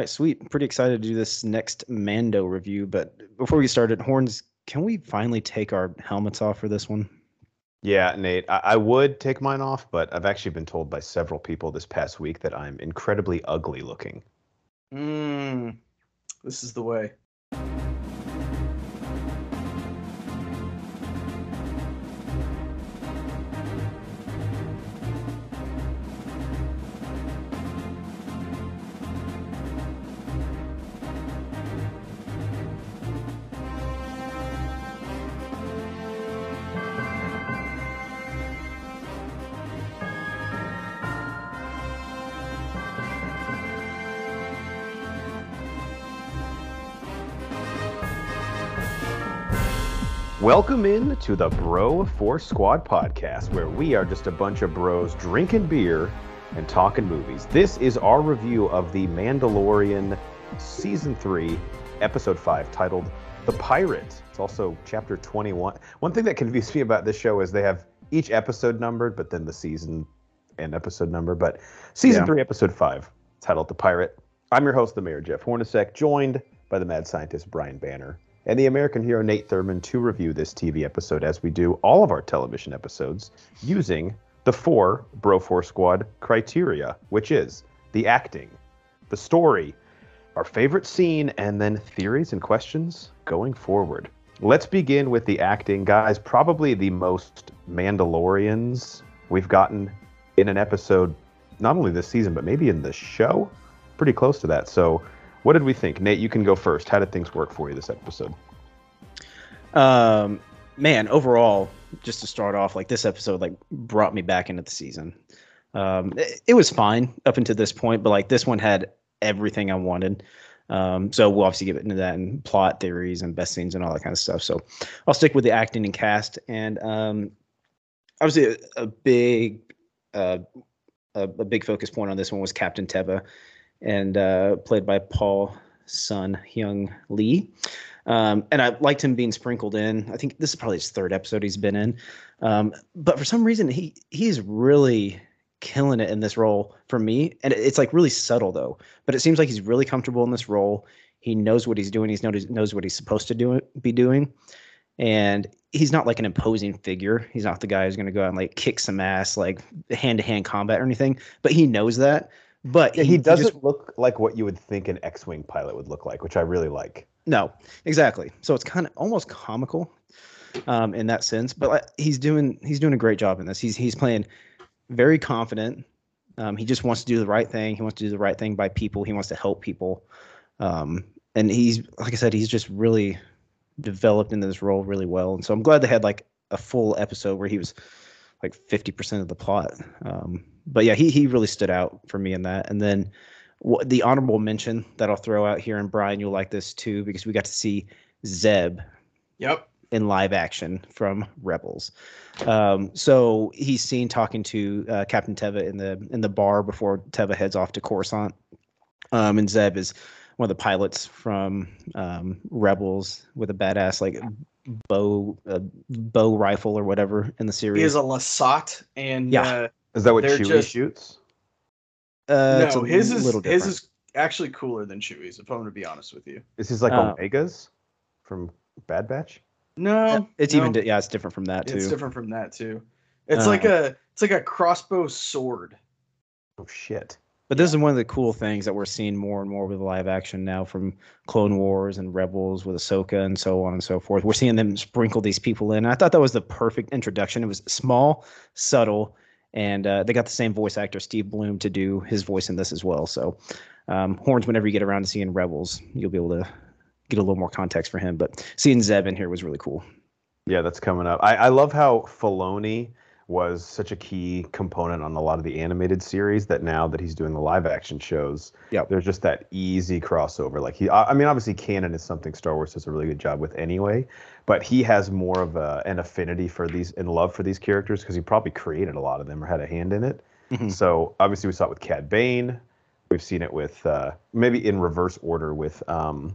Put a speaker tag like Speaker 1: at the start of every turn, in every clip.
Speaker 1: right, sweet. Pretty excited to do this next Mando review. But before we get started, Horns, can we finally take our helmets off for this one?
Speaker 2: Yeah, Nate, I, I would take mine off, but I've actually been told by several people this past week that I'm incredibly ugly looking.
Speaker 3: Mmm. This is the way.
Speaker 2: Welcome in to the Bro Force Squad podcast, where we are just a bunch of bros drinking beer and talking movies. This is our review of The Mandalorian Season 3, Episode 5, titled The Pirate. It's also Chapter 21. One thing that confused me about this show is they have each episode numbered, but then the season and episode number. But Season
Speaker 1: Yeah.
Speaker 2: 3, Episode 5, titled The Pirate. I'm your host, the Mayor Jeff Hornacek, joined by the mad scientist Brian Banner and the American hero Nate Thurman to review this TV episode as we do all of our television episodes using the four Broforce Squad criteria, which is the acting, the story, our favorite scene, and then theories and questions going forward. Let's begin with the acting, guys. Probably the most Mandalorians we've gotten in an episode, not only this season, but maybe in the show. Pretty close to that. So, what did we think? Nate, you can go first. How did things work for you this episode?
Speaker 1: Um, man, overall, just to start off, like this episode, like brought me back into the season. Um, it, it was fine up until this point, but like this one had everything I wanted. Um, so we'll obviously get into that and plot theories and best scenes and all that kind of stuff. So I'll stick with the acting and cast. And um, obviously, a, a big, uh, a, a big focus point on this one was Captain Teva, and uh, played by Paul Sun Hyung Lee. Um, and I liked him being sprinkled in. I think this is probably his third episode he's been in. Um, but for some reason, he he's really killing it in this role for me. And it's like really subtle though. But it seems like he's really comfortable in this role. He knows what he's doing. Knows knows what he's supposed to do be doing. And he's not like an imposing figure. He's not the guy who's going to go out and like kick some ass, like hand to hand combat or anything. But he knows that. But
Speaker 2: Yeah, he,
Speaker 1: just-
Speaker 2: doesn't look like what you would think an X-wing pilot would look like, which I really like.
Speaker 1: No, exactly. So it's kind of almost comical um, in that sense, but like, he's doing he's doing a great job in this. He's he's playing very confident. Um, he just wants to do the right thing. He wants to do the right thing by people. He wants to help people, um, and he's like I said, he's just really developed into this role really well. And so I'm glad they had like a full episode where he was like 50% of the plot. Um, but yeah, he he really stood out for me in that. And then the honorable mention that I'll throw out here, and Brian, you'll like this too because we got to see Zeb
Speaker 3: Yep.
Speaker 1: in live action from Rebels. Um, so he's seen talking to uh, Captain Teva in the in the bar before Teva heads off to Coruscant. Um, and Zeb is one of the pilots from um, Rebels with a badass like bow uh, bow rifle or whatever in the series.
Speaker 3: He is a Lasat, and
Speaker 1: Yeah.
Speaker 3: uh,
Speaker 2: Is that what Chewie
Speaker 3: just-
Speaker 2: shoots?
Speaker 1: uh,
Speaker 3: no, his is
Speaker 1: little
Speaker 3: his is actually cooler than Chewie's. If I'm going to be honest with you.
Speaker 2: Is his like
Speaker 1: Uh,
Speaker 2: Omegas from Bad Batch?
Speaker 3: No,
Speaker 1: it's
Speaker 3: no,
Speaker 1: even yeah, it's different from that too.
Speaker 3: It's different from that too. It's
Speaker 1: Uh,
Speaker 3: like a it's like a crossbow sword.
Speaker 2: Oh shit!
Speaker 1: But this is one of the cool things that we're seeing more and more with live action now from Clone Wars and Rebels with Ahsoka and so on and so forth. We're seeing them sprinkle these people in. I thought that was the perfect introduction. It was small, subtle, and uh, they got the same voice actor, Steve Blum, to do his voice in this as well. So, um, Horns, whenever you get around to seeing Rebels, you'll be able to get a little more context for him. But seeing Zeb in here was really cool.
Speaker 2: Yeah, that's coming up. I, I love how Filoni was such a key component on a lot of the animated series that now that he's doing the live action shows,
Speaker 1: Yep.
Speaker 2: there's just that easy crossover. Like he, I I mean, obviously canon is something Star Wars does a really good job with anyway, but he has more of a, an affinity for these and love for these characters because he probably created a lot of them or had a hand in it.
Speaker 1: Mhm.
Speaker 2: So obviously we saw it with Cad Bane. We've seen it with uh, maybe in reverse order with um,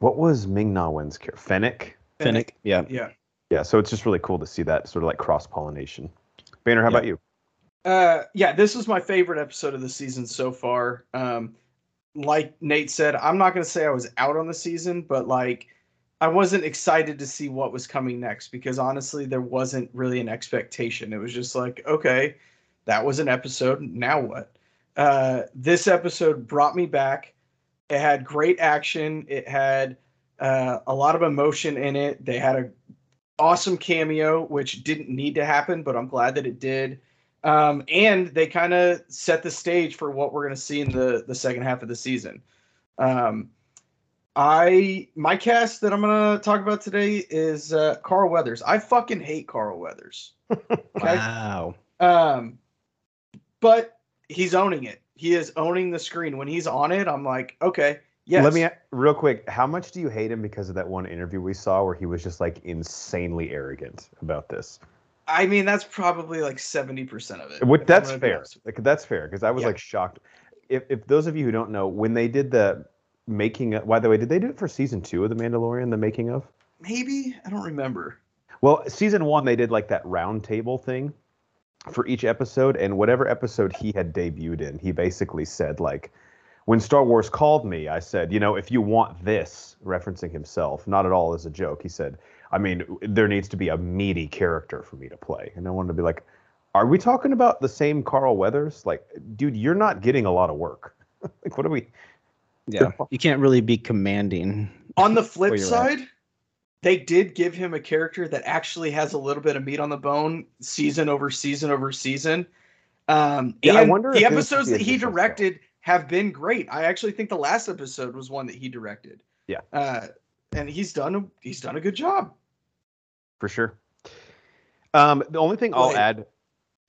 Speaker 2: what was Ming Na Wen's character? Fennec.
Speaker 1: Fennec. yeah.
Speaker 3: Yeah.
Speaker 2: Yeah, so it's just really cool to see that sort of like cross pollination. Banner, how
Speaker 1: Yeah.
Speaker 2: about you?
Speaker 3: Uh, yeah, this was my favorite episode of the season so far. Um, like Nate said, I'm not going to say I was out on the season, but like I wasn't excited to see what was coming next because honestly, there wasn't really an expectation. It was just like, okay, that was an episode. Now what? Uh, this episode brought me back. It had great action. It had uh, a lot of emotion in it. They had a awesome cameo, which didn't need to happen, but I'm glad that it did. Um, and they kind of set the stage for what we're going to see in the the second half of the season. Um, I my cast that I'm going to talk about today is uh, Carl Weathers. I fucking hate Carl Weathers. Okay?
Speaker 1: Wow.
Speaker 3: Um, but he's owning it. He is owning the screen. When he's on it, I'm like, okay, yes.
Speaker 2: Let me real quick. How much do you hate him because of that one interview we saw where he was just like insanely arrogant about this?
Speaker 3: I mean, that's probably like seventy percent of it.
Speaker 2: What that's fair. Like that's fair because I was
Speaker 3: Yeah.
Speaker 2: like shocked. If if those of you who don't know, when they did the making, of, by the way, did they do it for season two of The Mandalorian? The making of.
Speaker 3: Maybe I don't remember.
Speaker 2: Well, season one they did like that round table thing for each episode, and whatever episode he had debuted in, he basically said like, "When Star Wars called me, I said, you know, if you want this," referencing himself, not at all as a joke. He said, "I mean, there needs to be a meaty character for me to play," and I wanted to be like, "Are we talking about the same Carl Weathers? Like, dude, you're not getting a lot of work. like, what are we?"
Speaker 1: Yeah. You can't really be commanding.
Speaker 3: On the flip
Speaker 1: Well, you're
Speaker 3: side, they did give him a character that actually has a little bit of meat on the bone, season over season over season. Um,
Speaker 2: Yeah, I wonder
Speaker 3: the
Speaker 2: if
Speaker 3: episodes that he
Speaker 2: additional
Speaker 3: directed have been great. I actually think the last episode was one that he directed.
Speaker 2: Yeah.
Speaker 3: uh, and he's done a he's done a good job.
Speaker 2: For sure. Um, the only thing I'll add.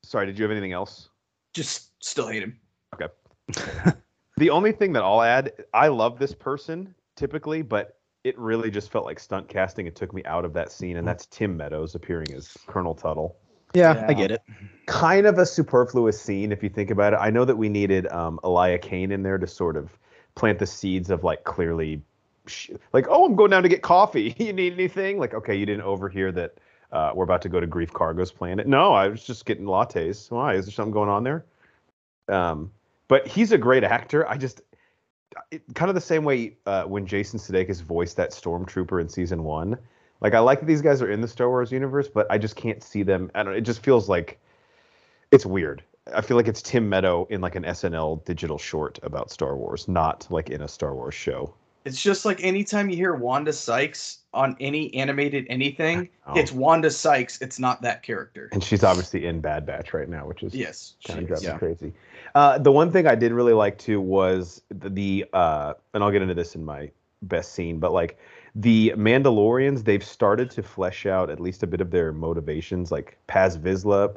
Speaker 2: Sorry, did you have anything else?
Speaker 3: Just still hate him. Okay.
Speaker 2: the only thing that I'll add, I love this person typically, but it really just felt like stunt casting. It took me out of that scene, and that's Tim Meadows appearing as Colonel Tuttle.
Speaker 1: Yeah,
Speaker 3: Yeah.
Speaker 1: I get it.
Speaker 2: Kind of a superfluous scene if you think about it. I know that we needed um, Elia Kane in there to sort of plant the seeds of like clearly, sh- like, oh, I'm going down to get coffee. you need anything? Like, okay, you didn't overhear that uh, we're about to go to Greef Karga's planet. No, I was just getting lattes. Why? Is there something going on there? Um, but he's a great actor. I just it, kind of the same way uh, when Jason Sudeikis voiced that stormtrooper in season one. Like I like that these guys are in the Star Wars universe, but I just can't see them. I don't. It just feels like it's weird. I feel like it's Tim Meadow in like an SNL digital short about Star Wars, not like in a Star Wars show.
Speaker 3: It's just like anytime you hear Wanda Sykes on any animated anything,
Speaker 2: Oh.
Speaker 3: it's Wanda Sykes. It's not that character.
Speaker 2: And she's obviously in Bad Batch right now, which is
Speaker 3: Yes,
Speaker 2: kind of drives me crazy. Uh, the one thing I did really like too was the, the uh, and I'll get into this in my best scene, but like the Mandalorians, they've started to flesh out at least a bit of their motivations. Like Paz Vizsla,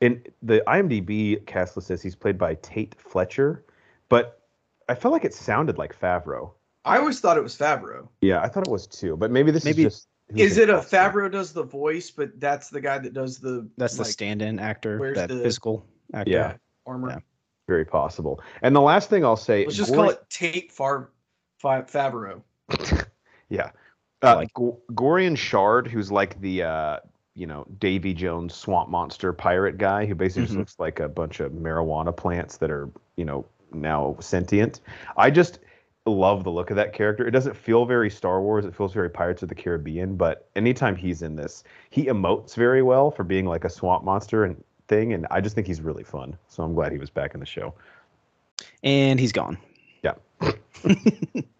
Speaker 2: in the IMDb cast list says he's played by Tait Fletcher, but I felt like it sounded like Favreau.
Speaker 3: I always thought it was Favreau.
Speaker 2: Yeah, I thought it was too, but maybe this
Speaker 1: Maybe-
Speaker 2: is just.
Speaker 3: Is it a
Speaker 2: casting.
Speaker 3: Favreau does the voice, but that's the guy that does the
Speaker 1: That's the stand-in actor, that
Speaker 3: the-
Speaker 1: physical actor.
Speaker 2: Yeah.
Speaker 3: armor.
Speaker 1: Yeah.
Speaker 2: Very possible. And the last thing I'll say,
Speaker 3: Let's just
Speaker 2: Gori-
Speaker 3: call it Tate Far Fa- Favreau.
Speaker 2: Yeah. Uh,
Speaker 1: like-
Speaker 2: Go- Gorian Shard, who's like the uh, you know Davy Jones swamp monster pirate guy, who basically just
Speaker 1: Mhm.
Speaker 2: looks like a bunch of marijuana plants that are you know now sentient. I just love the look of that character. It doesn't feel very Star Wars. It feels very Pirates of the Caribbean. But anytime he's in this, he emotes very well for being like a swamp monster and thing. And I just think he's really fun. So I'm glad he was back in the show.
Speaker 1: And he's gone.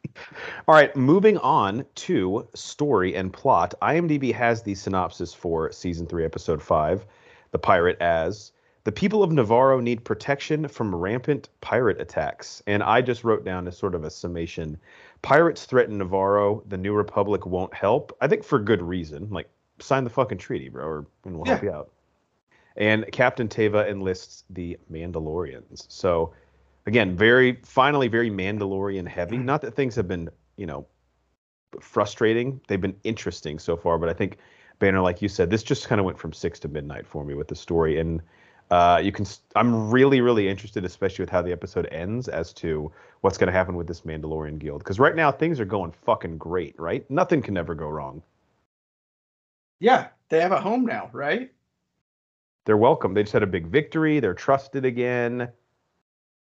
Speaker 2: All right, moving on to story and plot. IMDb has the synopsis for season three, episode five, The Pirate as the people of Nevarro need protection from rampant pirate attacks. And I just wrote down as sort of a summation pirates threaten Nevarro. The New Republic won't help. I think for good reason. Like, sign the fucking treaty, bro, or, and we'll help you out. And Captain Teva enlists the Mandalorians. So, again, very finally very Mandalorian heavy. Not that things have been, you know, frustrating. They've been interesting so far, but I think Banner, like you said, this just kind of went from six to midnight for me with the story. And uh, you can, I'm really, really interested, especially with how the episode ends, as to what's going to happen with this Mandalorian guild. Because right now things are going fucking great, right? Nothing can ever go wrong.
Speaker 3: Yeah, they have a home now, right?
Speaker 2: They're welcome. They just had a big victory. They're trusted again.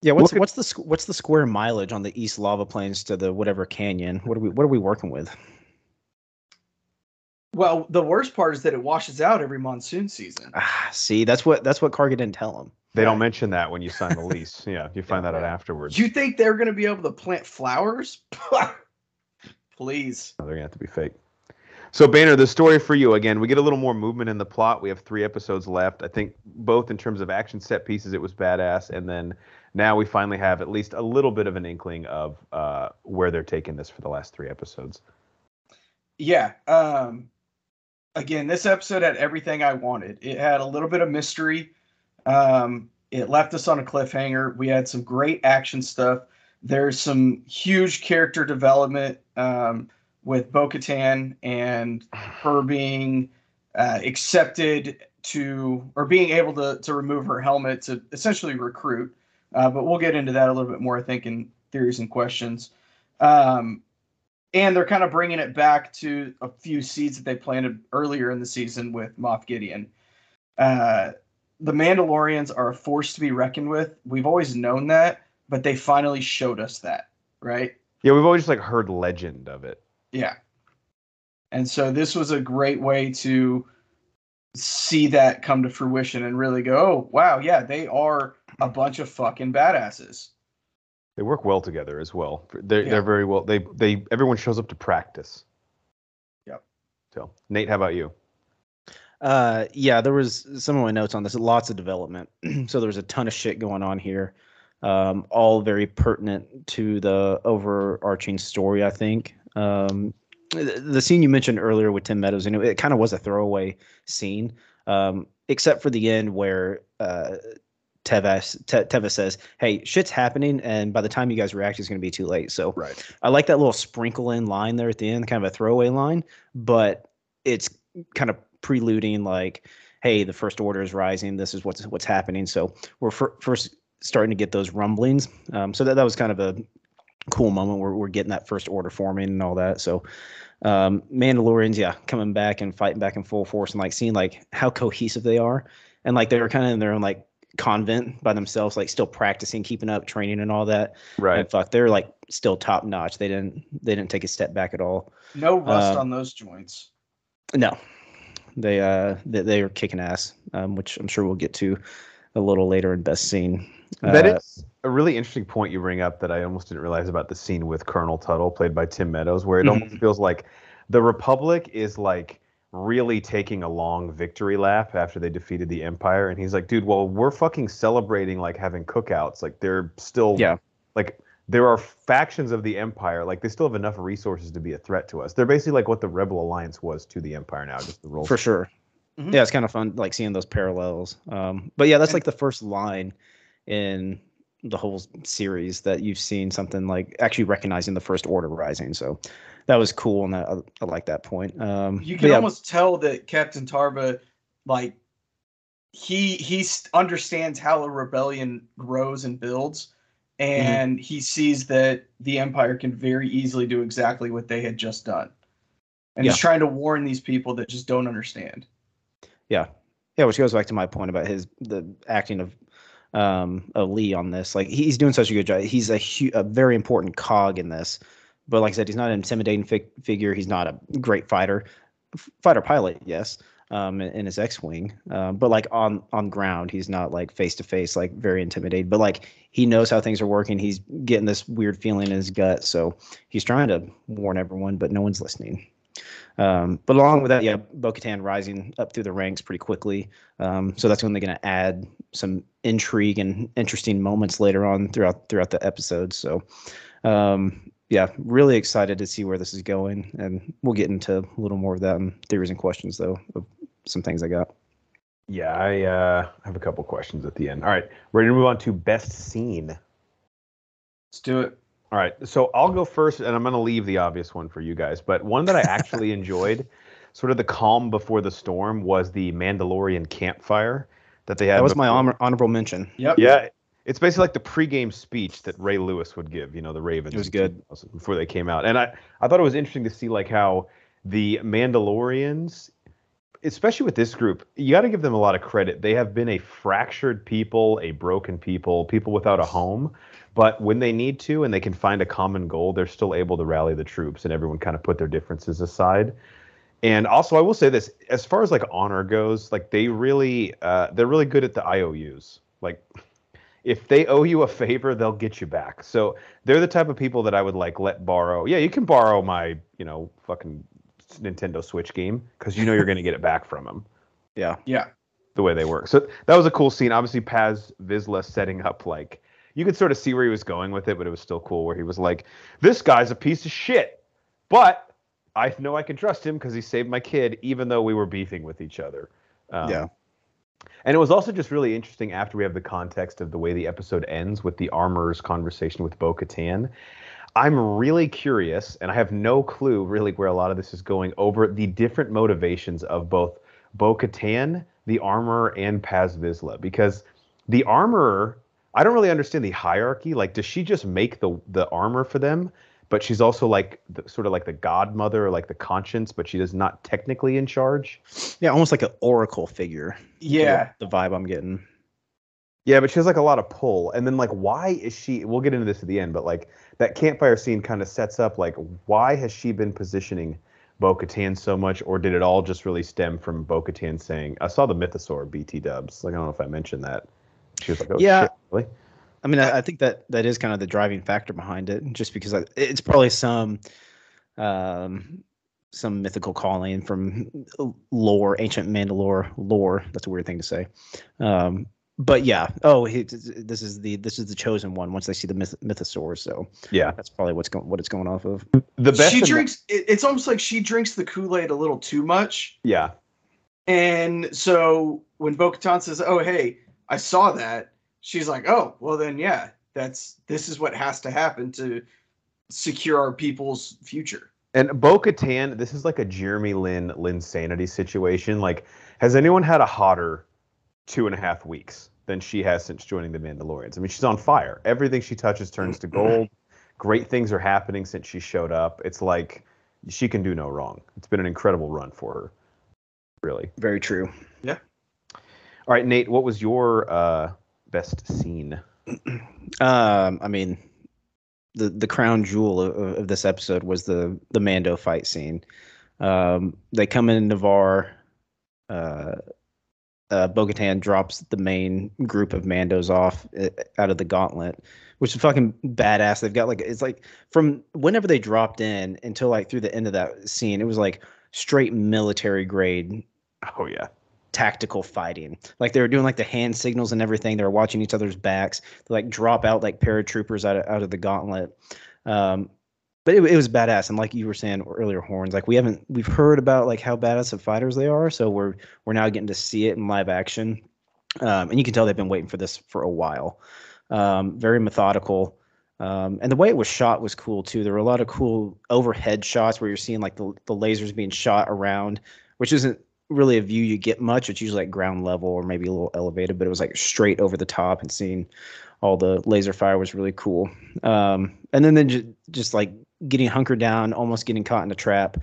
Speaker 1: Yeah, what's what's the what's the square mileage on the East Lava Plains to the whatever canyon? What are we what are we working with?
Speaker 3: Well, the worst part is that it washes out every monsoon season.
Speaker 1: Ah, see, that's what that's what Cargill didn't tell him.
Speaker 2: They don't mention that when you sign the lease. Yeah, you find that out afterwards.
Speaker 3: You think they're going to be able to plant flowers? Please.
Speaker 2: Oh, they're gonna have to be fake. So Banner, the story for you again. We get a little more movement in the plot. We have three episodes left. I think both in terms of action set pieces, it was badass, and then now we finally have at least a little bit of an inkling of uh, where they're taking this for the last three episodes.
Speaker 3: Yeah. Um again, this episode had everything I wanted. It had a little bit of mystery. Um it left us on a cliffhanger. We had some great action stuff. There's some huge character development um with Bo-Katan and her being uh, accepted to or being able to to remove her helmet to essentially recruit. Uh, but we'll get into that a little bit more, I think, in theories and questions. Um, and they're kind of bringing it back to a few seeds that they planted earlier in the season with Moff Gideon. Uh, the Mandalorians are a force to be reckoned with. We've always known that, but they finally showed us that, right?
Speaker 2: Yeah, we've always just like heard legend of it.
Speaker 3: Yeah. And so this was a great way to see that come to fruition and really go, oh, wow, yeah, they are a bunch of fucking badasses.
Speaker 2: They work well together as well. They're
Speaker 3: Yeah.
Speaker 2: they're very well. They they everyone shows up to practice.
Speaker 3: Yep.
Speaker 2: So Nate, how about you?
Speaker 1: Uh, yeah, there was some of my notes on this. Lots of development. so there was a ton of shit going on here. Um, all very pertinent to the overarching story. I think. Um, the, the scene you mentioned earlier with Tim Meadows, and it, it kind of was a throwaway scene, um, except for the end where uh, Tevas Te- Teva says, "Hey, shit's happening, and by the time you guys react, it's going to be too late." So
Speaker 2: Right.
Speaker 1: I like that little sprinkle in line there at the end, kind of a throwaway line, but it's kind of preluding like, hey, the first order is rising. This is what's what's happening. So we're fir- first starting to get those rumblings. Um, so that that was kind of a cool moment where we're getting that first order forming and all that. So um, Mandalorians, yeah, coming back and fighting back in full force and like seeing like how cohesive they are, and like they were kind of in their own like convent by themselves, like still practicing, keeping up, training and all that.
Speaker 2: Right.
Speaker 1: And fuck, they're like still top notch. They didn't they didn't take a step back at all.
Speaker 3: No rust
Speaker 1: Uh,
Speaker 3: on those joints.
Speaker 1: No, they uh they, they are kicking ass, um, which I'm sure we'll get to a little later in best scene.
Speaker 2: That
Speaker 1: Uh,
Speaker 2: is a really interesting point you bring up that I almost didn't realize about the scene with Colonel Tuttle, played by Tim Meadows, where it almost feels like the Republic is like really taking a long victory lap after they defeated the Empire, and he's like, "Dude, well, we're fucking celebrating like having cookouts. Like they're still,
Speaker 1: Yeah.
Speaker 2: like." There are factions of the Empire, like they still have enough resources to be a threat to us. They're basically like what the Rebel Alliance was to the Empire now, just the role.
Speaker 1: for sure.
Speaker 3: Mhm.
Speaker 1: Yeah, it's kind of fun like seeing those parallels. Um, but yeah, that's
Speaker 3: And-
Speaker 1: like the first line in the whole series that you've seen something like actually recognizing the first order rising. So that was cool, and I, I like that point. Um,
Speaker 3: You can
Speaker 1: yeah,
Speaker 3: almost tell that Captain Tarba, like, he he understands how a rebellion grows and builds, and he sees that the Empire can very easily do exactly what they had just done, and he's trying to warn these people that just don't understand.
Speaker 1: Yeah, yeah, which goes back to my point about his the acting of um of Lee on this. Like he's doing such a good job. He's a hu- a very important cog in this. But like I said, he's not an intimidating fig- figure. He's not a great fighter, F- fighter pilot, yes, um, in, in his X-wing. Um, but like on on ground, he's not like face to face, like very intimidating. But like he knows how things are working. He's getting this weird feeling in his gut, so he's trying to warn everyone, but no one's listening. Um, but along with that, yeah, Bo-Katan rising up through the ranks pretty quickly. Um, so that's when they're going to add some intrigue and interesting moments later on throughout throughout the episode. So, um, yeah, really excited to see where this is going, and we'll get into a little more of that in theories and questions, though, of some things I got.
Speaker 2: Yeah, I uh, have a couple questions at the end. All right, ready to move on to best scene.
Speaker 3: Let's do it.
Speaker 2: All right, so I'll go first, and I'm going to leave the obvious one for you guys. But one that I actually enjoyed, sort of the calm before the storm, was the Mandalorian campfire that they had.
Speaker 1: That was my honor- honorable mention.
Speaker 3: Yep.
Speaker 2: Yeah, it's basically like the pregame speech that Ray Lewis would give. You know, the Ravens.
Speaker 1: It was good.
Speaker 2: before they came out, and I I thought it was interesting to see like how the Mandalorians especially with this group, you got to give them a lot of credit. They have been a fractured people, a broken people, people without a home. But when they need to and they can find a common goal, they're still able to rally the troops and everyone kind of put their differences aside. And also, I will say this: as far as like honor goes, like they really, uh, they're really good at the IOUs. Like, if they owe you a favor, they'll get you back. So they're the type of people that I would like let borrow. Yeah, you can borrow my, you know, fucking Nintendo Switch game because you know you're going to get it back from them.
Speaker 1: Yeah.
Speaker 3: Yeah.
Speaker 2: The way they work. So that was a cool scene. Obviously, Paz Vizsla setting up like you could sort of see where he was going with it, but it was still cool where he was like, "This guy's a piece of shit," but I know I can trust him because he saved my kid, even though we were beefing with each other.
Speaker 1: Um, yeah.
Speaker 2: And it was also just really interesting after we have the context of the way the episode ends with the armor's conversation with Bo Katan. I'm really curious, and I have no clue really where a lot of this is going over the different motivations of both Bo Katan, the armorer, and Paz Vizsla. Because the armorer, I don't really understand the hierarchy. Like, does she just make the the armor for them? but she's also like the, sort of like the godmother or like the conscience, but she is not technically in charge.
Speaker 1: Yeah, almost like an oracle figure.
Speaker 3: Yeah,
Speaker 1: the, the vibe I'm getting.
Speaker 2: Yeah, but she has like a lot of pull. And then like why is she we'll get into this at the end, but like that campfire scene kind of sets up like why has she been positioning Bo Katan so much, or did it all just really stem from Bo Katan saying, I saw the mythosaur BT dubs. Like I don't know if I mentioned that. She was like, Oh
Speaker 1: yeah.
Speaker 2: shit, really?
Speaker 1: I mean, I, I, think that that is kind of the driving factor behind it, just because I, it's probably some um, some mythical calling from lore, ancient Mandalore lore. That's a weird thing to say. Um, but yeah, oh, he, this is the this is the chosen one. Once they see the myth, mythosaur, so
Speaker 2: yeah,
Speaker 1: that's probably what's going what it's going off of.
Speaker 2: The best
Speaker 3: she drinks. The- it's almost like she drinks the Kool Aid a little too much.
Speaker 2: Yeah,
Speaker 3: and so when Bo-Katan says, "Oh, hey, I saw that," she's like, "Oh, well then, yeah, that's this is what has to happen to secure our people's future."
Speaker 2: And Bo Katan, this is like a Jeremy Lynn Lin sanity situation. Like, has anyone had a hotter two and a half weeks than she has since joining the Mandalorians? I mean, she's on fire. Everything she touches turns to mm-hmm. gold. Great things are happening since she showed up. It's like she can do no wrong. It's been an incredible run for her. Really.
Speaker 1: Very true.
Speaker 2: All right, Nate, what was your uh, best scene?
Speaker 1: Um, I mean, the the crown jewel of, of, this episode was the the Mando fight scene. Um, they come in Navarre. Uh, uh, Bo-Katan drops the main group of Mandos off uh, out of the gauntlet, which is fucking badass. They've got like it's like from whenever they dropped in until like through the end of that scene, it was like straight military grade.
Speaker 2: Oh yeah,
Speaker 1: tactical fighting. Like they were doing like the hand signals and everything. They were watching each other's backs. They like drop out like paratroopers out of, out of the gauntlet. Um, but it, it was badass. And like you were saying earlier, horns. Like we haven't we've heard about like how badass of fighters they are. So we're we're now getting to see it in live action. Um, and you can tell they've been waiting for this for a while. Um, very methodical. Um, and the way it was shot was cool too. There were a lot of cool overhead shots where you're seeing like the, the lasers being shot around, which isn't really a view you get much. It's usually like ground level or maybe a little elevated, but it was like straight over the top and seeing all the laser fire was really cool. Um, and then then just, just like getting hunkered down, almost getting caught in a trap,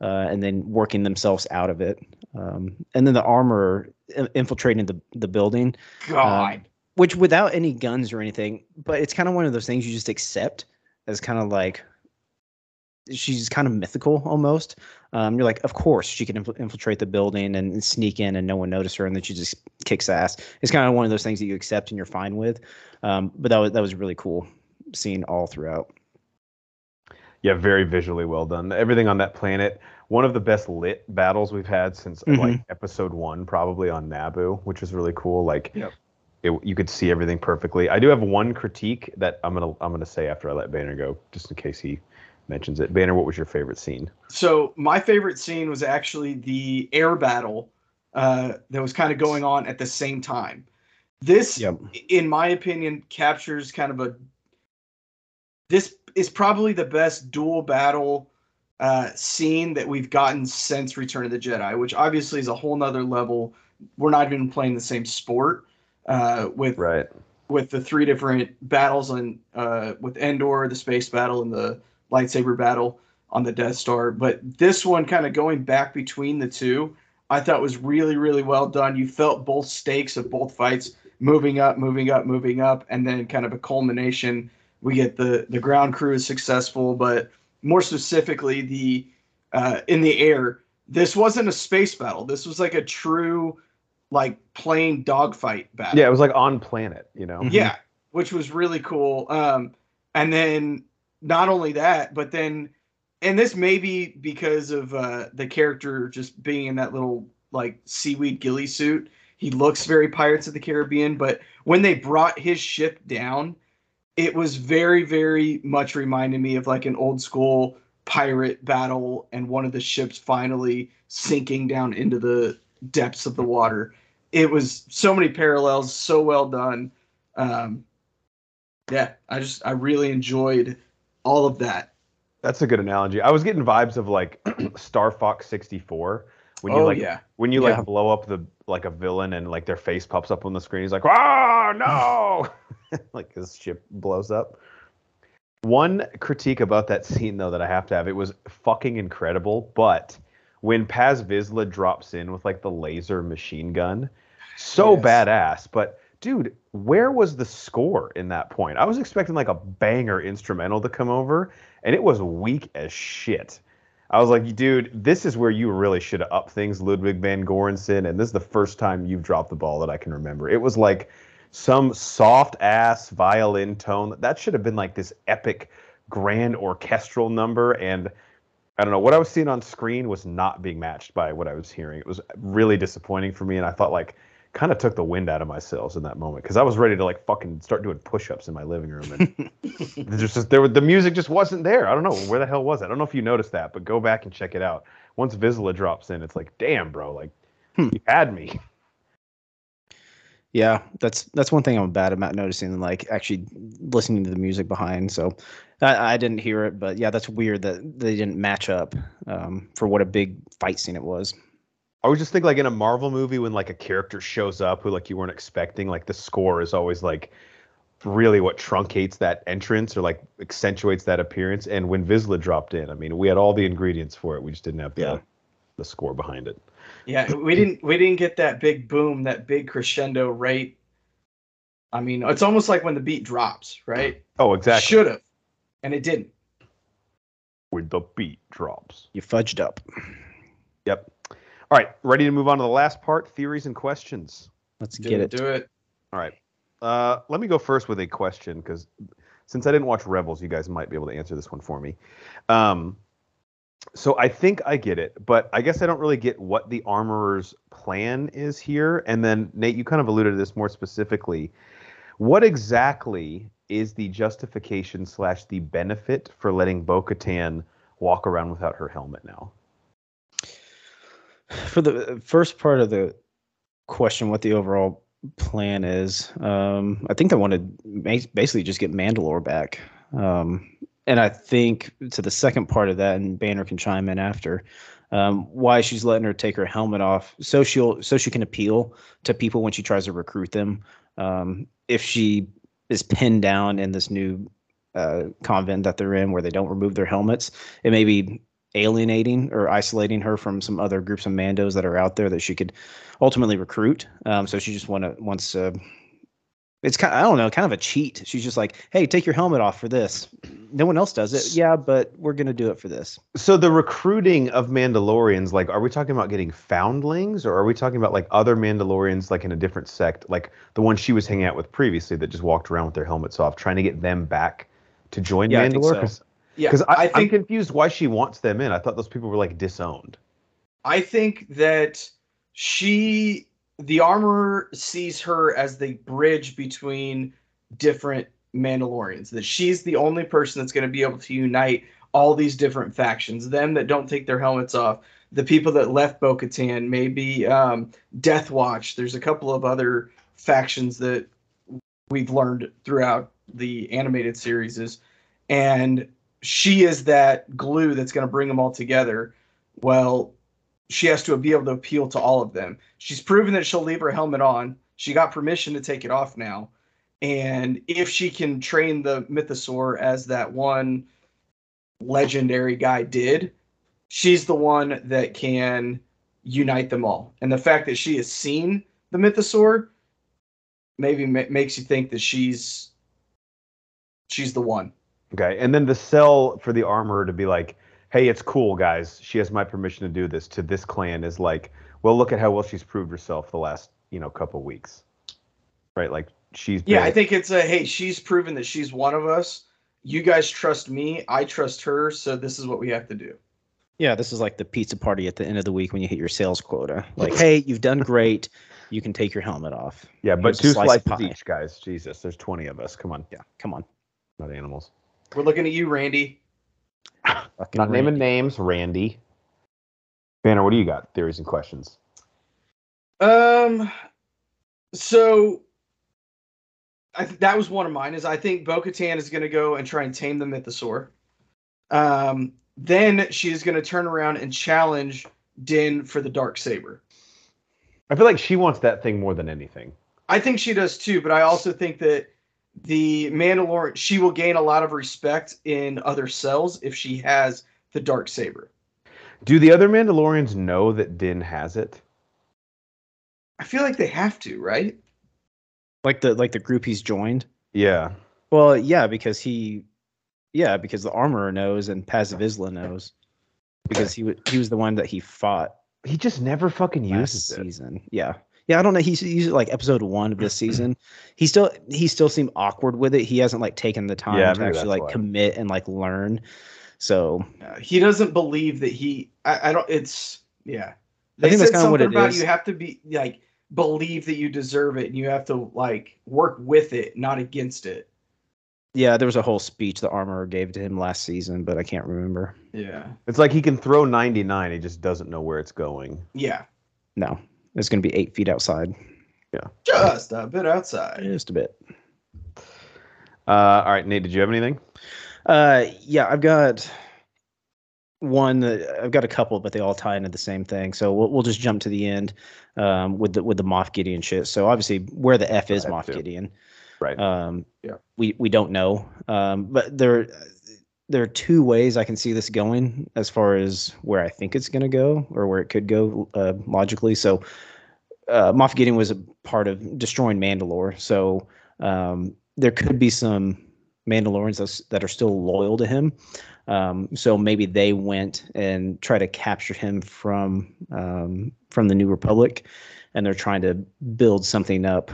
Speaker 1: uh, and then working themselves out of it. Um, and then the armor infiltrating the the building.
Speaker 3: God. Um,
Speaker 1: which without any guns or anything, but it's kind of one of those things you just accept as kind of like she's kind of mythical almost. Um, you're like, of course she can inf- infiltrate the building and, and, sneak in and no one notice her, and then she just kicks ass. It's kind of one of those things that you accept and you're fine with. Um, but that was that was really cool seeing all throughout.
Speaker 2: Yeah, very visually well done. Everything on that planet, one of the best lit battles we've had since mm-hmm. like episode one, probably on Naboo, which is really cool. Like,
Speaker 3: yep.
Speaker 2: it, you could see everything perfectly. I do have one critique that I'm gonna I'm gonna say after I let Banner go, just in case he mentions it. Banner, what was your favorite scene?
Speaker 3: So my favorite scene was actually the air battle uh, that was kind of going on at the same time. This, yep. in my opinion, captures kind of a. This is probably the best dual battle uh, scene that we've gotten since Return of the Jedi, which obviously is a whole nother level. We're not even playing the same sport uh, with
Speaker 2: right
Speaker 3: with the three different battles and uh, with Endor, the space battle, and the lightsaber battle on the Death Star. But this one, kind of going back between the two, I thought was really, really well done. You felt both stakes of both fights moving up, moving up, moving up, and then kind of a culmination. We get the the ground crew is successful, but more specifically, the uh, in the air. This wasn't a space battle. This was like a true, like plane dogfight battle.
Speaker 2: Yeah, it was like on planet, you know.
Speaker 3: Yeah, which was really cool. Um, and then not only that, but then, and this may be because of uh, the character just being in that little like seaweed ghillie suit. He looks very Pirates of the Caribbean, but when they brought his ship down, it was very, very much reminded me of like an old school pirate battle and one of the ships finally sinking down into the depths of the water. It was so many parallels, so well done. Um, yeah, I just I really enjoyed all of that.
Speaker 2: That's a good analogy. I was getting vibes of like Star Fox 64 when you
Speaker 3: oh
Speaker 2: like
Speaker 3: yeah,
Speaker 2: when you
Speaker 1: Yeah.
Speaker 2: like blow up the like a villain and like their face pops up on the screen. He's like, "Oh no!" like his ship blows up. One critique about that scene though that I have to have, it was fucking incredible, but when Paz Vizsla drops in with like the laser machine gun, so
Speaker 3: Yes.
Speaker 2: badass. But dude, where was the score in that point? I was expecting like a banger instrumental to come over, and it was weak as shit. I was like, dude, this is where you really should have upped things, Ludwig van Göransson, and this is the first time you've dropped the ball that I can remember. It was like some soft ass violin tone. That should have been like this epic grand orchestral number and I don't know what I was seeing on screen was not being matched by what I was hearing. It was really disappointing for me and I thought like kind of took the wind out of my sails in that moment because I was ready to like fucking start doing push-ups in my living room and there's just there were- the music just wasn't there. I don't know where the hell was it. I don't know if you noticed that, but go back and check it out. Once Vizsla drops in, it's like, damn, bro, like
Speaker 1: Hmm.
Speaker 2: you had me.
Speaker 1: Yeah, that's that's one thing I'm bad about noticing, and like actually listening to the music behind. So I, I didn't hear it, but yeah, that's weird that they didn't match up um, for what a big fight scene it was.
Speaker 2: I was just think like in a Marvel movie when like a character shows up who like you weren't expecting, like the score is always like really what truncates that entrance or like accentuates that appearance. And when Vizsla dropped in, I mean, we had all the ingredients for it. We just didn't have the
Speaker 1: Yeah.
Speaker 2: the score behind it.
Speaker 3: yeah. We didn't we didn't get that big boom, that big crescendo rate. I mean, it's almost like when the beat drops, right?
Speaker 2: Oh, exactly.
Speaker 3: Should have, and it didn't.
Speaker 2: When the beat drops.
Speaker 1: You fudged up.
Speaker 2: Yep. All right, ready to move on to the last part, theories and questions.
Speaker 1: Let's
Speaker 3: Do
Speaker 1: get
Speaker 3: it.
Speaker 1: it.
Speaker 3: Do it.
Speaker 2: All right. Uh, let me go first with a question because since I didn't watch Rebels, you guys might be able to answer this one for me. Um, so I think I get it, but I guess I don't really get what the armorer's plan is here. And then Nate, you kind of alluded to this more specifically. What exactly is the justification slash the benefit for letting Bo-Katan walk around without her helmet now?
Speaker 1: For the first part of the question, what the overall plan is, um, I think they want to basically just get Mandalore back. Um, and I think to the second part of that, and Banner can chime in after, um, why she's letting her take her helmet off, so she'll so she can appeal to people when she tries to recruit them. Um, if she is pinned down in this new uh, convent that they're in, where they don't remove their helmets, it may be alienating or isolating her from some other groups of Mandos that are out there that she could ultimately recruit. Um, so she just want to wants to. It's kind. I don't know, kind of a cheat. She's just like, "Hey, take your helmet off for this." No one else does it. Yeah, but we're gonna do it for this.
Speaker 2: So the recruiting of Mandalorians, like, are we talking about getting foundlings, or are we talking about like other Mandalorians, like in a different sect, like the one she was hanging out with previously, that just walked around with their helmets off, trying to get them back to join
Speaker 1: Yeah,
Speaker 2: Mandalore?
Speaker 1: so.
Speaker 3: Yeah,
Speaker 2: Because
Speaker 3: I
Speaker 2: I,
Speaker 3: think
Speaker 2: I'm confused why she wants them in. I thought those people were like disowned.
Speaker 3: I think that she, the armorer, sees her as the bridge between different Mandalorians. That she's the only person that's going to be able to unite all these different factions. Them that don't take their helmets off, the people that left Bo Katan, maybe um, Death Watch. There's a couple of other factions that we've learned throughout the animated series. And she is that glue that's going to bring them all together. Well, she has to be able to appeal to all of them. She's proven that she'll leave her helmet on. She got permission to take it off now. And if she can train the mythosaur as that one legendary guy did, she's the one that can unite them all. And the fact that she has seen the mythosaur maybe ma- makes you think that she's she's the one.
Speaker 2: Okay, and then the sell for the armorer to be like, "Hey, it's cool, guys. She has my permission to do this." To this clan is like, "Well, look at how well she's proved herself the last, you know, couple weeks." Right? Like she's
Speaker 3: Yeah,
Speaker 2: been-
Speaker 3: I think it's a hey, she's proven that she's one of us. You guys trust me, I trust her, so this is what we have to do.
Speaker 1: Yeah, this is like the pizza party at the end of the week when you hit your sales quota. Like, hey, you've done great. You can take your helmet off.
Speaker 2: yeah, but
Speaker 1: here's a
Speaker 2: two
Speaker 1: slice of
Speaker 2: slices
Speaker 1: pie.
Speaker 2: each, guys. Jesus, there's 20 of us. Come on,
Speaker 1: Yeah, come on.
Speaker 2: not animals.
Speaker 3: We're looking at you, Randy.
Speaker 1: Fucking
Speaker 2: Not naming names, Randy. Banner, what do you got? Theories and questions.
Speaker 3: Um, so I th- that was one of mine. Is I think Bo-Katan is going to go and try and tame the Mythosaur. Um, then she is going to turn around and challenge Din for the dark saber.
Speaker 2: I feel like she wants that thing more than anything.
Speaker 3: I think she does too, but I also think that the Mandalorian she will gain a lot of respect in other cells if she has the dark saber.
Speaker 2: Do the other Mandalorians know that Din has it?
Speaker 3: I feel like they have to, right?
Speaker 1: Like the like the group he's joined.
Speaker 2: Yeah.
Speaker 1: Well, yeah, because he, yeah, because the armorer knows and Paz Vizsla knows, because he wa he was the one that he fought
Speaker 2: He just never fucking
Speaker 1: last
Speaker 2: uses it.
Speaker 1: season. Yeah, yeah. I don't know. He's used it like episode one of this season. He still he still seemed awkward with it. He hasn't like taken the time
Speaker 2: Yeah,
Speaker 1: to actually like
Speaker 2: why.
Speaker 1: commit and like learn. So
Speaker 3: Uh, he doesn't believe that he. I, I don't. It's yeah.
Speaker 1: I
Speaker 3: They
Speaker 1: think that's
Speaker 3: said
Speaker 1: kinda what
Speaker 3: something
Speaker 1: it
Speaker 3: about
Speaker 1: is.
Speaker 3: you have to be like believe that you deserve it, and you have to like work with it, not against it.
Speaker 1: yeah, there was a whole speech the armorer gave to him last season, but I can't remember.
Speaker 3: Yeah.
Speaker 2: It's like he can throw 99, he just doesn't know where it's going.
Speaker 3: Yeah.
Speaker 1: No, it's going to be eight feet outside, Yeah.
Speaker 3: Just a bit outside.
Speaker 1: just a bit.
Speaker 2: Uh, all right, Nate, did you have anything?
Speaker 1: Uh, yeah, I've got one. That, I've got a couple, but they all tie into the same thing. So we'll, we'll just jump to the end um, with the with the Moff Gideon shit. So obviously, where the f is
Speaker 2: I have
Speaker 1: Moff
Speaker 2: to.
Speaker 1: Gideon?
Speaker 2: Right.
Speaker 1: Um,
Speaker 3: Yeah.
Speaker 1: We we don't know. Um, but there there are two ways I can see this going as far as where I think it's going to go or where it could go uh, logically. So uh, Moff Gideon was a part of destroying Mandalore. So um, there could be some Mandalorians that are still loyal to him. Um, so maybe they went and try to capture him from um, from the New Republic, and they're trying to build something up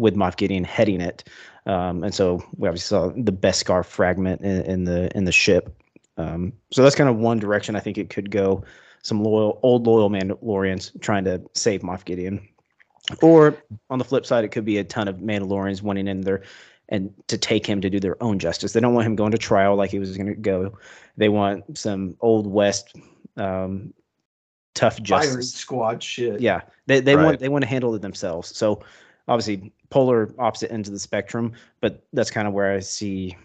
Speaker 1: with Moff Gideon heading it. Um, and so we obviously saw the Beskar fragment in, in the in the ship. Um, so that's kind of one direction I think it could go. Some loyal, old loyal Mandalorians trying to save Moff Gideon, or on the flip side, it could be a ton of Mandalorians wanting in there and to take him to do their own justice. They don't want him going to trial like he was going to go. They want some old west um, tough
Speaker 3: Firing
Speaker 1: justice.
Speaker 3: squad shit.
Speaker 1: Yeah, they they
Speaker 2: Right.
Speaker 1: want they want to handle it themselves. So obviously polar opposite ends of the spectrum, but that's kind of where I see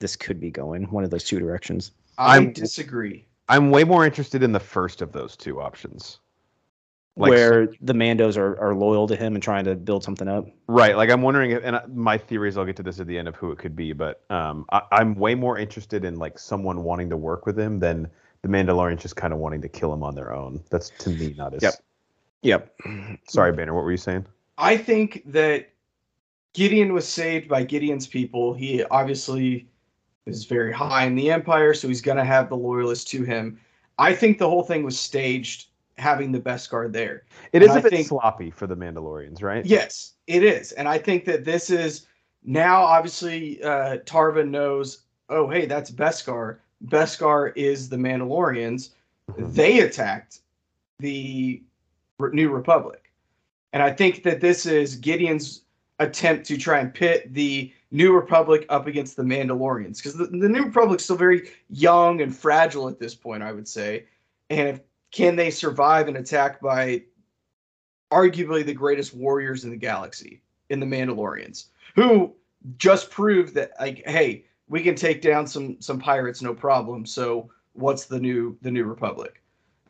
Speaker 1: this could be going. One of those two directions.
Speaker 3: I
Speaker 2: I'm-
Speaker 3: disagree.
Speaker 2: I'm way more interested in the first of those two options. Like,
Speaker 1: where the Mandos are, are loyal to him and trying to build something up.
Speaker 2: Right. Like I'm wondering, if, and my theory is I'll get to this at the end of who it could be, but um, I, I'm way more interested in like someone wanting to work with him than the Mandalorians just kind of wanting to kill him on their own. That's to me not as.
Speaker 1: Yep. Yep.
Speaker 2: Sorry, Banner. What were you saying?
Speaker 3: I think that Gideon was saved by Gideon's people. He obviously is very high in the Empire, so he's going to have the loyalists to him. I think the whole thing was staged having the Beskar there.
Speaker 2: It is
Speaker 3: And
Speaker 2: a
Speaker 3: I
Speaker 2: bit
Speaker 3: think-
Speaker 2: sloppy for the Mandalorians, right?
Speaker 3: Yes, it is. And I think that this is now obviously uh, Tarva knows, oh, hey, that's Beskar. Beskar is the Mandalorians.
Speaker 2: Mhm.
Speaker 3: They attacked the New Republic. And I think that this is Gideon's attempt to try and pit the New Republic up against the Mandalorians. Because the, the New Republic's still very young and fragile at this point, I would say. And if, can they survive an attack by arguably the greatest warriors in the galaxy in the Mandalorians, who just proved that like, hey, we can take down some some pirates, no problem. So what's the new the new Republic?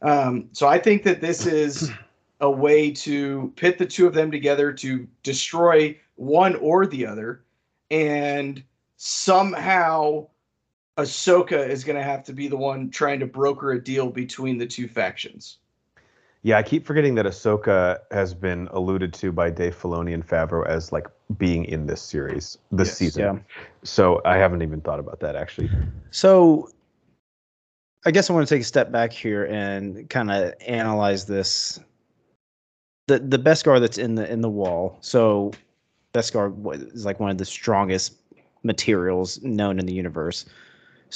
Speaker 3: Um, so I think that this is a way to pit the two of them together to destroy one or the other, and somehow Ahsoka is going to have to be the one trying to broker a deal between the two factions.
Speaker 2: Yeah, I keep forgetting that Ahsoka has been alluded to by Dave Filoni and Favreau as like being in this series, this
Speaker 3: Yes.
Speaker 2: season.
Speaker 1: Yeah.
Speaker 2: So I haven't even thought about that actually.
Speaker 1: So I guess I want to take a step back here and kind of analyze this. The the Beskar that's in the in the wall. So Beskar wa- is like one of the strongest materials known in the universe.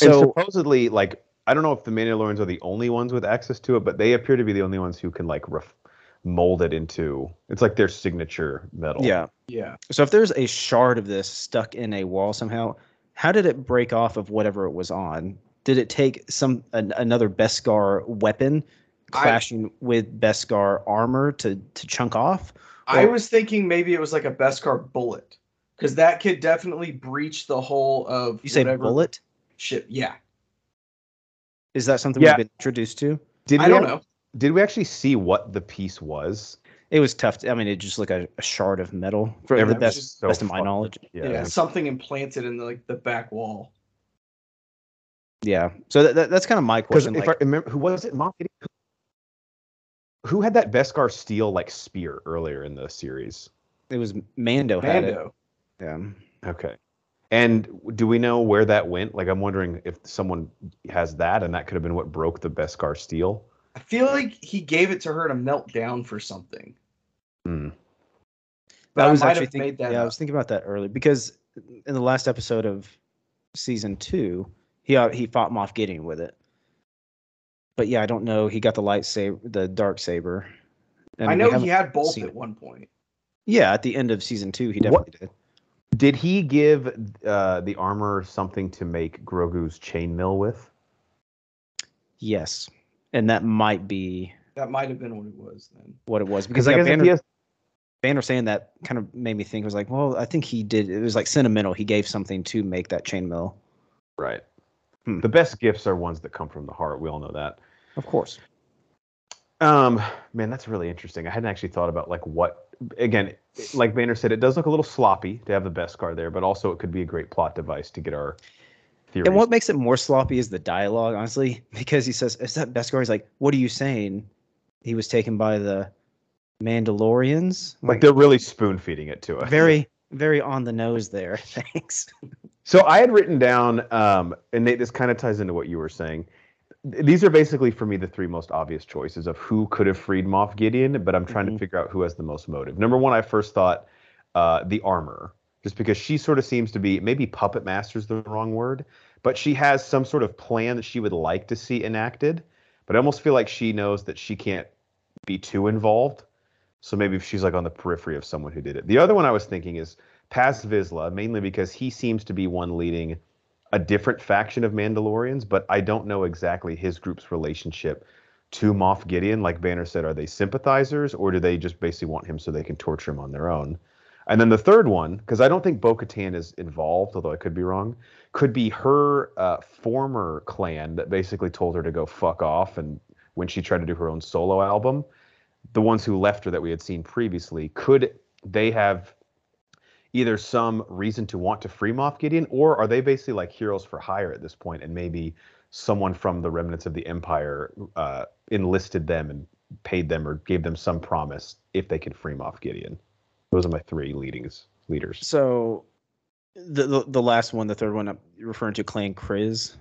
Speaker 2: and
Speaker 1: So
Speaker 2: supposedly, like, I don't know if the Mandalorians are the only ones with access to it, but they appear to be the only ones who can like ref- mold it into. It's like their signature metal.
Speaker 1: yeah.
Speaker 3: Yeah.
Speaker 1: So if there's a shard of this stuck in a wall somehow, how did it break off of whatever it was on? Did it take some an, another Beskar weapon
Speaker 3: I-
Speaker 1: clashing with Beskar armor to to chunk off?
Speaker 3: I was thinking maybe it was like a Beskar bullet because that could definitely breach the whole of
Speaker 1: You say bullet?
Speaker 3: ship. Yeah,
Speaker 1: Is that something
Speaker 2: Yeah.
Speaker 1: we've been introduced to?
Speaker 2: Did
Speaker 3: I
Speaker 2: we
Speaker 3: don't
Speaker 2: ever-
Speaker 3: know.
Speaker 2: Did we actually see what the piece was?
Speaker 1: It was tough. To, I mean, it just like a, a shard of metal for
Speaker 2: Yeah,
Speaker 1: the best
Speaker 2: so
Speaker 1: best of my knowledge.
Speaker 2: Yeah.
Speaker 3: Yeah, something implanted in the, like the back wall.
Speaker 1: Yeah. So that, that, that's kind of my
Speaker 2: Because
Speaker 1: question.
Speaker 2: if
Speaker 1: Like,
Speaker 2: I remember, who was it? Moff Gideon? Who had that Beskar steel like spear earlier in the series?
Speaker 1: it was Mando, had it.
Speaker 3: Mando.
Speaker 1: Yeah.
Speaker 2: Okay. And do we know where that went? Like, I'm wondering if someone has that, and that could have been what broke the Beskar steel.
Speaker 3: I feel like he gave it to her to melt down for something.
Speaker 2: Hmm.
Speaker 3: But I,
Speaker 1: was
Speaker 3: might
Speaker 1: actually thinking.
Speaker 3: made that
Speaker 1: Yeah, I was thinking about that earlier because in the last episode of season two, he uh, he fought Moff Gideon with it. But yeah, I don't know. He got the lightsaber, the dark saber.
Speaker 3: I know he had both at
Speaker 1: it.
Speaker 3: one point.
Speaker 1: Yeah, at the end of season two, he
Speaker 2: What-
Speaker 1: definitely did.
Speaker 2: Did he give uh, the Armorer something to make Grogu's chainmail with?
Speaker 1: Yes, and that might be
Speaker 3: That might have been what it was then.
Speaker 1: what it was because
Speaker 2: Because I
Speaker 1: yeah,
Speaker 2: guess if
Speaker 1: Banner,
Speaker 2: has,
Speaker 1: Banner saying that kind of made me think. I was like, well, I think he did. It was like sentimental. He gave something to make that chainmail.
Speaker 2: right.
Speaker 1: Hmm.
Speaker 2: The best gifts are ones that come from the heart. We all know that.
Speaker 1: Of course.
Speaker 2: Um, man, that's really interesting. I hadn't actually thought about like what. Again, like Banner said, it does look a little sloppy to have the Beskar there, but also it could be a great plot device to get our theories.
Speaker 1: And what makes it more sloppy is the dialogue, honestly, because he says, "Is that Beskar?" He's like, "What are you saying?" He was taken by the Mandalorians. I'm
Speaker 2: like they're really spoon feeding it to us.
Speaker 1: very, very on the nose there. Thanks.
Speaker 2: So I had written down, um, and Nate, this kind of ties into what you were saying. Th- These are basically for me the three most obvious choices of who could have freed Moff Gideon, but I'm trying
Speaker 1: Mhm.
Speaker 2: to figure out who has the most motive. Number one, I first thought uh, the Armorer, just because she sort of seems to be maybe puppet master is the wrong word, but she has some sort of plan that she would like to see enacted. But I almost feel like she knows that she can't be too involved. So maybe if she's like on the periphery of someone who did it. The other one I was thinking is Paz Vizsla, mainly because he seems to be one leading a different faction of Mandalorians, but I don't know exactly his group's relationship to Moff Gideon. Like Banner said, are they sympathizers or do they just basically want him so they can torture him on their own? And then the third one, because I don't think Bo Katan is involved, although I could be wrong, could be her uh, former clan that basically told her to go fuck off. And when she tried to do her own solo album, the ones who left her that we had seen previously, could they have either some reason to want to free Moff Gideon, or are they basically like heroes for hire at this point, and maybe someone from the remnants of the Empire uh, enlisted them and paid them or gave them some promise if they could free Moff Gideon? Those are my three leadings leaders.
Speaker 1: So, the, the the last one, the third one, I'm referring to Clan Kryze.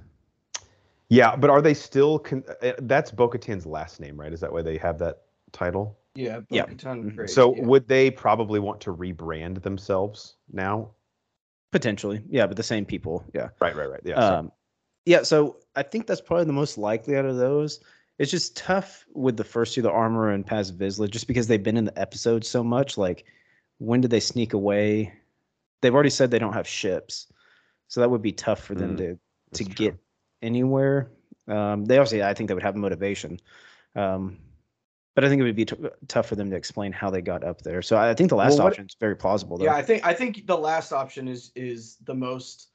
Speaker 2: Yeah, but are they still? Con- uh, that's Bo-Katan's last name, right? Is that why they have that title?
Speaker 3: Yeah,
Speaker 1: Yeah.
Speaker 3: Bo-Katan
Speaker 1: Mhm.
Speaker 2: So
Speaker 3: yeah.
Speaker 2: would they probably want to rebrand themselves now?
Speaker 1: Potentially, yeah, but the same people, yeah.
Speaker 2: Right, right, right. Yeah.
Speaker 1: Um, yeah, so I think that's probably the most likely out of those. It's just tough with the first two, the Armorer and Paz Vizsla, just because they've been in the episode so much. Like, when did they sneak away? They've already said they don't have ships, so that would be tough for them
Speaker 2: Mm,
Speaker 1: to to
Speaker 2: That's true.
Speaker 1: get anywhere. Um, they obviously, I think they would have motivation, um, but I think it would be t- tough for them to explain how they got up there. So I think the last
Speaker 2: Well, what-
Speaker 1: option is very plausible. Though.
Speaker 3: Yeah, I think I think the last option is is the most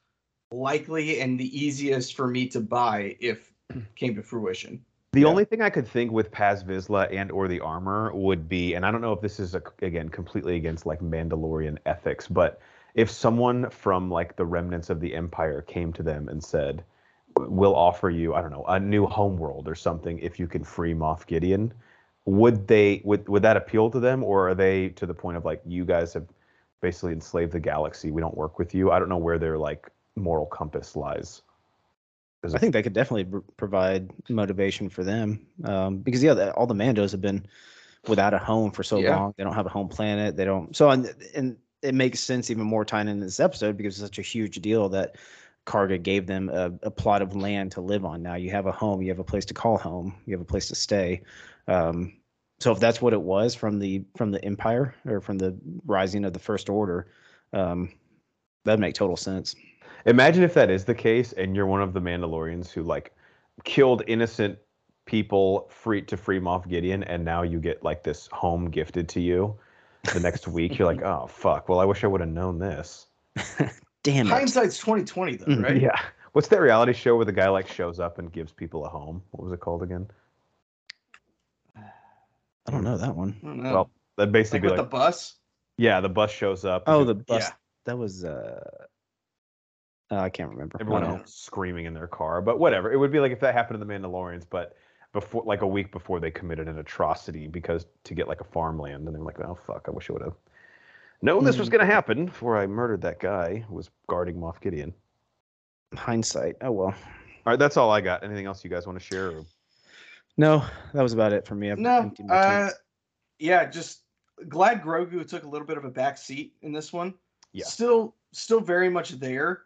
Speaker 3: likely and the easiest for me to buy if came to fruition.
Speaker 2: The
Speaker 1: Yeah.
Speaker 2: only thing I could think with Paz Vizsla and or the Armorer would be, and I don't know if this is a, again completely against like Mandalorian ethics, but if someone from like the remnants of the Empire came to them and said, "We'll offer you, I don't know, a new homeworld or something if you can free Moff Gideon," would they would would that appeal to them, or are they to the point of like you guys have basically enslaved the galaxy? We don't work with you. I don't know where their like moral compass lies.
Speaker 1: I think that could definitely pr- provide motivation for them um, because yeah, the, all the Mandos have been without a home for so
Speaker 3: Yeah.
Speaker 1: long. They don't have a home planet. They don't. So and, and it makes sense even more tying in this episode because it's such a huge deal that Karga gave them a, a plot of land to live on. Now you have a home. You have a place to call home. You have a place to stay. Um, so if that's what it was from the from the Empire or from the rising of the First Order, um, that'd make total sense.
Speaker 2: Imagine if that is the case, and you're one of the Mandalorians who like killed innocent people free to free Moff Gideon, and now you get like this home gifted to you the next week. You're like, oh fuck. Well, I wish I would have known this.
Speaker 1: Damn it.
Speaker 3: Hindsight's twenty twenty though,
Speaker 1: Mhm.
Speaker 3: right?
Speaker 2: Yeah. What's that reality show where the guy like shows up and gives people a home? What was it called again?
Speaker 1: I don't know that one.
Speaker 3: I don't know.
Speaker 2: Well, that'd basically
Speaker 3: like with
Speaker 2: like,
Speaker 3: the bus.
Speaker 2: yeah, the bus shows up.
Speaker 1: Oh, the bus.
Speaker 3: Yeah.
Speaker 1: That was. uh uh, I can't remember.
Speaker 2: everyone
Speaker 1: I know.
Speaker 2: else screaming in their car, but whatever. It would be like if that happened to the Mandalorians, but before like a week before they committed an atrocity because to get like a farmland, and they're like, oh fuck, I wish I would have known this was
Speaker 1: Mhm.
Speaker 2: gonna happen before I murdered that guy who was guarding Moff Gideon.
Speaker 1: Hindsight. Oh well.
Speaker 2: All right, that's all I got. Anything else you guys want to share? Or...
Speaker 1: No, that was about it for me. I've
Speaker 3: No, uh, yeah, just glad Grogu took a little bit of a back seat in this one.
Speaker 2: Yeah.
Speaker 3: Still, still very much there,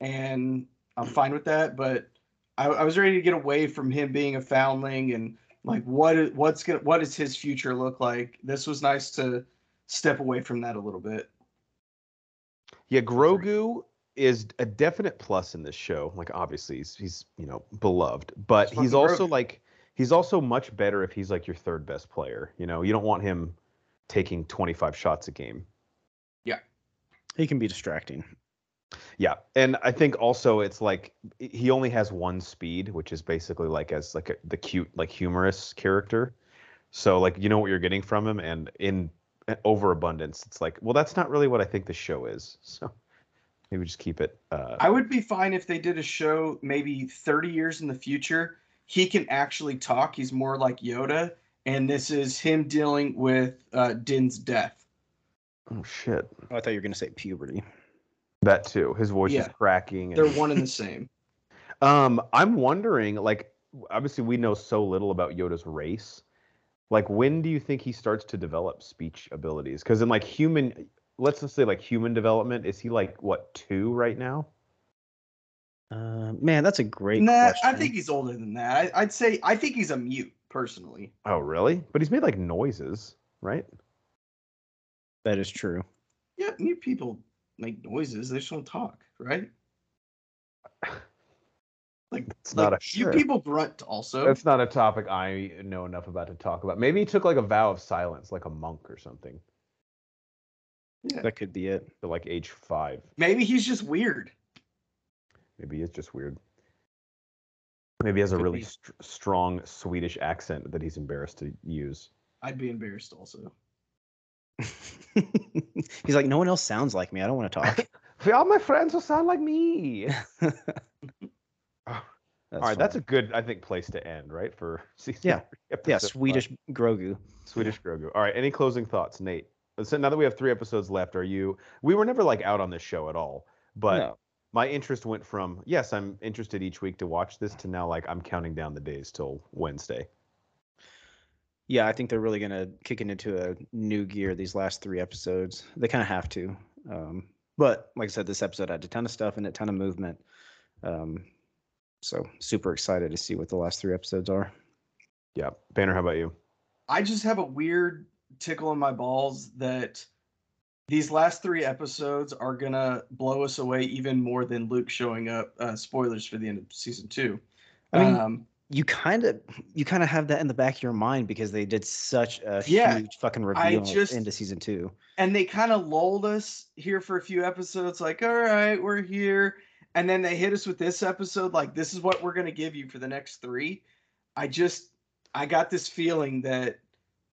Speaker 3: and I'm fine with that. But I, I was ready to get away from him being a foundling and like what is what's gonna what does his future look like? This was nice to step away from that a little bit.
Speaker 2: Yeah, Grogu is a definite plus in this show. Like obviously he's he's you know beloved, but
Speaker 3: He's
Speaker 2: he's also
Speaker 3: Grogu.
Speaker 2: like he's also much better if he's like your third best player. You know, you don't want him taking 25 shots a game. Yeah.
Speaker 1: He can be distracting.
Speaker 2: Yeah, and I think also it's like he only has one speed, which is basically like as like a, the cute like humorous character. So like you know what you're getting from him, and in overabundance, it's like well that's not really what I think the show is. So maybe just keep it. Uh,
Speaker 3: I would be fine if they did a show maybe 30 years in the future. He can actually talk. He's more like Yoda, and this is him dealing with uh, Din's death.
Speaker 2: oh shit,
Speaker 1: Oh, I thought you were going to say puberty.
Speaker 2: that too. His voice is
Speaker 3: Yeah.
Speaker 2: cracking.
Speaker 3: They're one and the same.
Speaker 2: um, I'm wondering like obviously we know so little about Yoda's race. Like when do you think he starts to develop speech abilities? Because in like human, let's just say like human development, is he like what two right now?
Speaker 1: Uh, man, that's a great
Speaker 3: Nah,
Speaker 1: question.
Speaker 3: I think he's older than that. I, I'd say I think he's a mute personally.
Speaker 2: Oh, really? But he's made like noises, right?
Speaker 1: that is true.
Speaker 3: Yeah, mute people make noises. They just don't talk, right? Like
Speaker 2: It's
Speaker 3: like,
Speaker 2: not a
Speaker 3: mute
Speaker 1: sure.
Speaker 3: people grunt also.
Speaker 2: That's not a topic I know enough about to talk about. Maybe he took like a vow of silence, like a monk or something,
Speaker 3: yeah.
Speaker 1: That could be it.
Speaker 2: to like age five.
Speaker 3: Maybe he's just weird.
Speaker 2: Maybe it's just weird. Maybe he has a really
Speaker 1: be.
Speaker 2: str- strong Swedish accent that he's embarrassed to use.
Speaker 3: I'd be embarrassed also.
Speaker 1: he's like, no one else sounds like me. I don't want to talk.
Speaker 2: All my friends will sound like me.
Speaker 1: That's
Speaker 2: All right, that's a good, I think, place to end, right? For season
Speaker 1: Yeah.
Speaker 2: three,
Speaker 1: yeah,
Speaker 2: episode five.
Speaker 1: Swedish Grogu.
Speaker 2: Swedish Grogu. All right, any closing thoughts, Nate? So now that we have three episodes left, are you? We were never like out on this show at all, but
Speaker 1: No.
Speaker 2: My interest went from yes, I'm interested each week to watch this to now like I'm counting down the days till Wednesday.
Speaker 1: Yeah, I think they're really going to kick it into a new gear these last three episodes. They kind of have to. Um, but like I said, this episode had a ton of stuff and a ton of movement. Um, so super excited to see what the last three episodes are.
Speaker 2: Yeah, Banner, how about you?
Speaker 3: I just have a weird tickle in my balls that these last three episodes are gonna blow us away even more than Luke showing up. Uh, spoilers for the end of season two.
Speaker 1: I mean,
Speaker 3: um,
Speaker 1: you kind of you kind of have that in the back of your mind because they did such a
Speaker 3: Yeah,
Speaker 1: huge fucking reveal
Speaker 3: just-
Speaker 1: into season two.
Speaker 3: and they kind of lulled us here for a few episodes, like, all right, we're here. And then they hit us with this episode, like, this is what we're gonna give you for the next three. I just I got this feeling that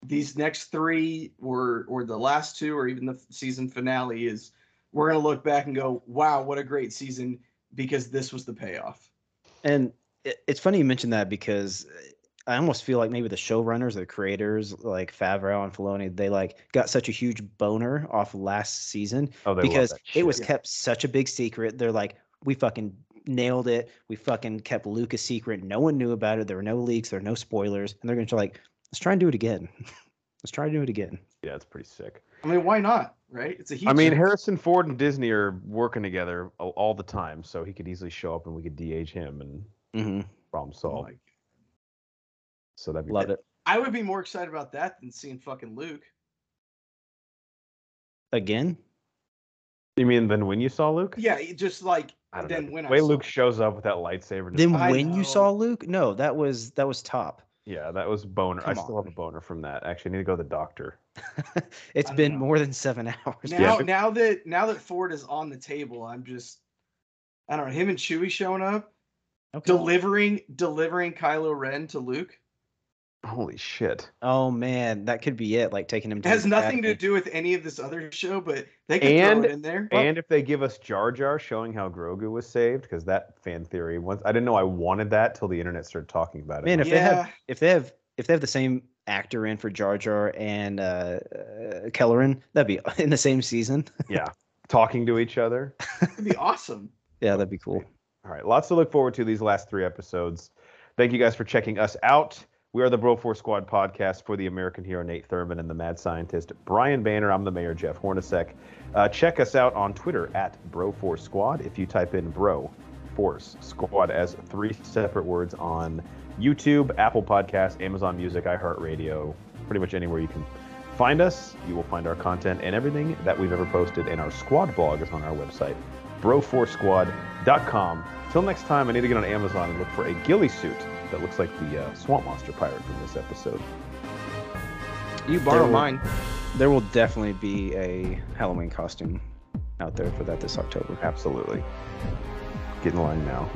Speaker 3: these next three or or the last two or even the season finale is we're gonna look back and go, wow, what a great season because this was the payoff.
Speaker 1: And it's funny you mentioned that because uh, I almost feel like maybe the showrunners, the creators, like Favreau and Filoni, they like got such a huge boner off last season
Speaker 2: Oh, they love
Speaker 1: because
Speaker 2: that
Speaker 1: it was
Speaker 2: shit.
Speaker 1: kept such a big secret. They're like, we fucking nailed it. We fucking kept Luke a secret. No one knew about it. There were no leaks. There were no spoilers. And they're gonna try like, let's try and do it again. let's try to do it again.
Speaker 2: Yeah, it's pretty sick.
Speaker 3: I mean, why not? Right? It's a huge.
Speaker 2: I mean. Harrison Ford and Disney are working together all, all the time, so he could easily show up and we could de-age him and
Speaker 1: Mm-hmm.
Speaker 2: problem
Speaker 3: Oh
Speaker 2: solved.
Speaker 3: my-
Speaker 2: so that'd be
Speaker 1: Loved it.
Speaker 3: I would be more excited about that than seeing fucking Luke.
Speaker 1: Again.
Speaker 2: You mean than when you saw Luke?
Speaker 3: Yeah, just like then
Speaker 2: know.
Speaker 3: when
Speaker 2: the
Speaker 3: I
Speaker 2: way
Speaker 3: saw
Speaker 2: Luke shows up with that lightsaber.
Speaker 1: Then when you saw Luke, no, that was that was top.
Speaker 2: Yeah, that was boner. I
Speaker 1: Come
Speaker 2: still have a boner from that. Actually, I need to go to the doctor.
Speaker 1: it's been
Speaker 3: know.
Speaker 1: more than seven hours.
Speaker 3: now
Speaker 2: but-
Speaker 3: now that now that Ford is on the table, I'm just I don't know him and Chewie showing up,
Speaker 1: Okay.
Speaker 3: delivering delivering Kylo Ren to Luke.
Speaker 2: Holy shit!
Speaker 1: Oh man, that could be it. Like taking him.
Speaker 3: It
Speaker 1: To
Speaker 3: has
Speaker 1: the
Speaker 3: nothing to do with any of this other show, but they could
Speaker 2: And-
Speaker 3: throw it in there.
Speaker 2: and if they give us Jar Jar showing how Grogu was saved, because that fan theory once I didn't know I wanted that till the internet started talking about it.
Speaker 1: Man, if they have if they have if they have the same actor in for Jar Jar and uh, uh Kelleran, that'd be in the same season.
Speaker 2: yeah, talking to each other.
Speaker 3: It'd be awesome.
Speaker 1: yeah, that'd be cool.
Speaker 2: All right, lots to look forward to these last three episodes. Thank you guys for checking us out. We are the Bro Force Squad podcast for the American hero Nate Thurman and the mad scientist Brian Banner. I'm the mayor Jeff Hornacek. Uh, check us out on Twitter at Bro Force Squad. If you type in Bro Force Squad as three separate words on YouTube, Apple Podcasts, Amazon Music, iHeartRadio, pretty much anywhere you can find us, you will find our content and everything that we've ever posted. And our squad blog is on our website, broforcesquad.com. Till next time, I need to get on Amazon and look for a ghillie suit that looks like the uh, swamp monster pirate from this episode.
Speaker 3: You
Speaker 1: borrow
Speaker 3: mine.
Speaker 1: There will definitely be a Halloween costume out there for that this October.
Speaker 2: Absolutely. Get in line now.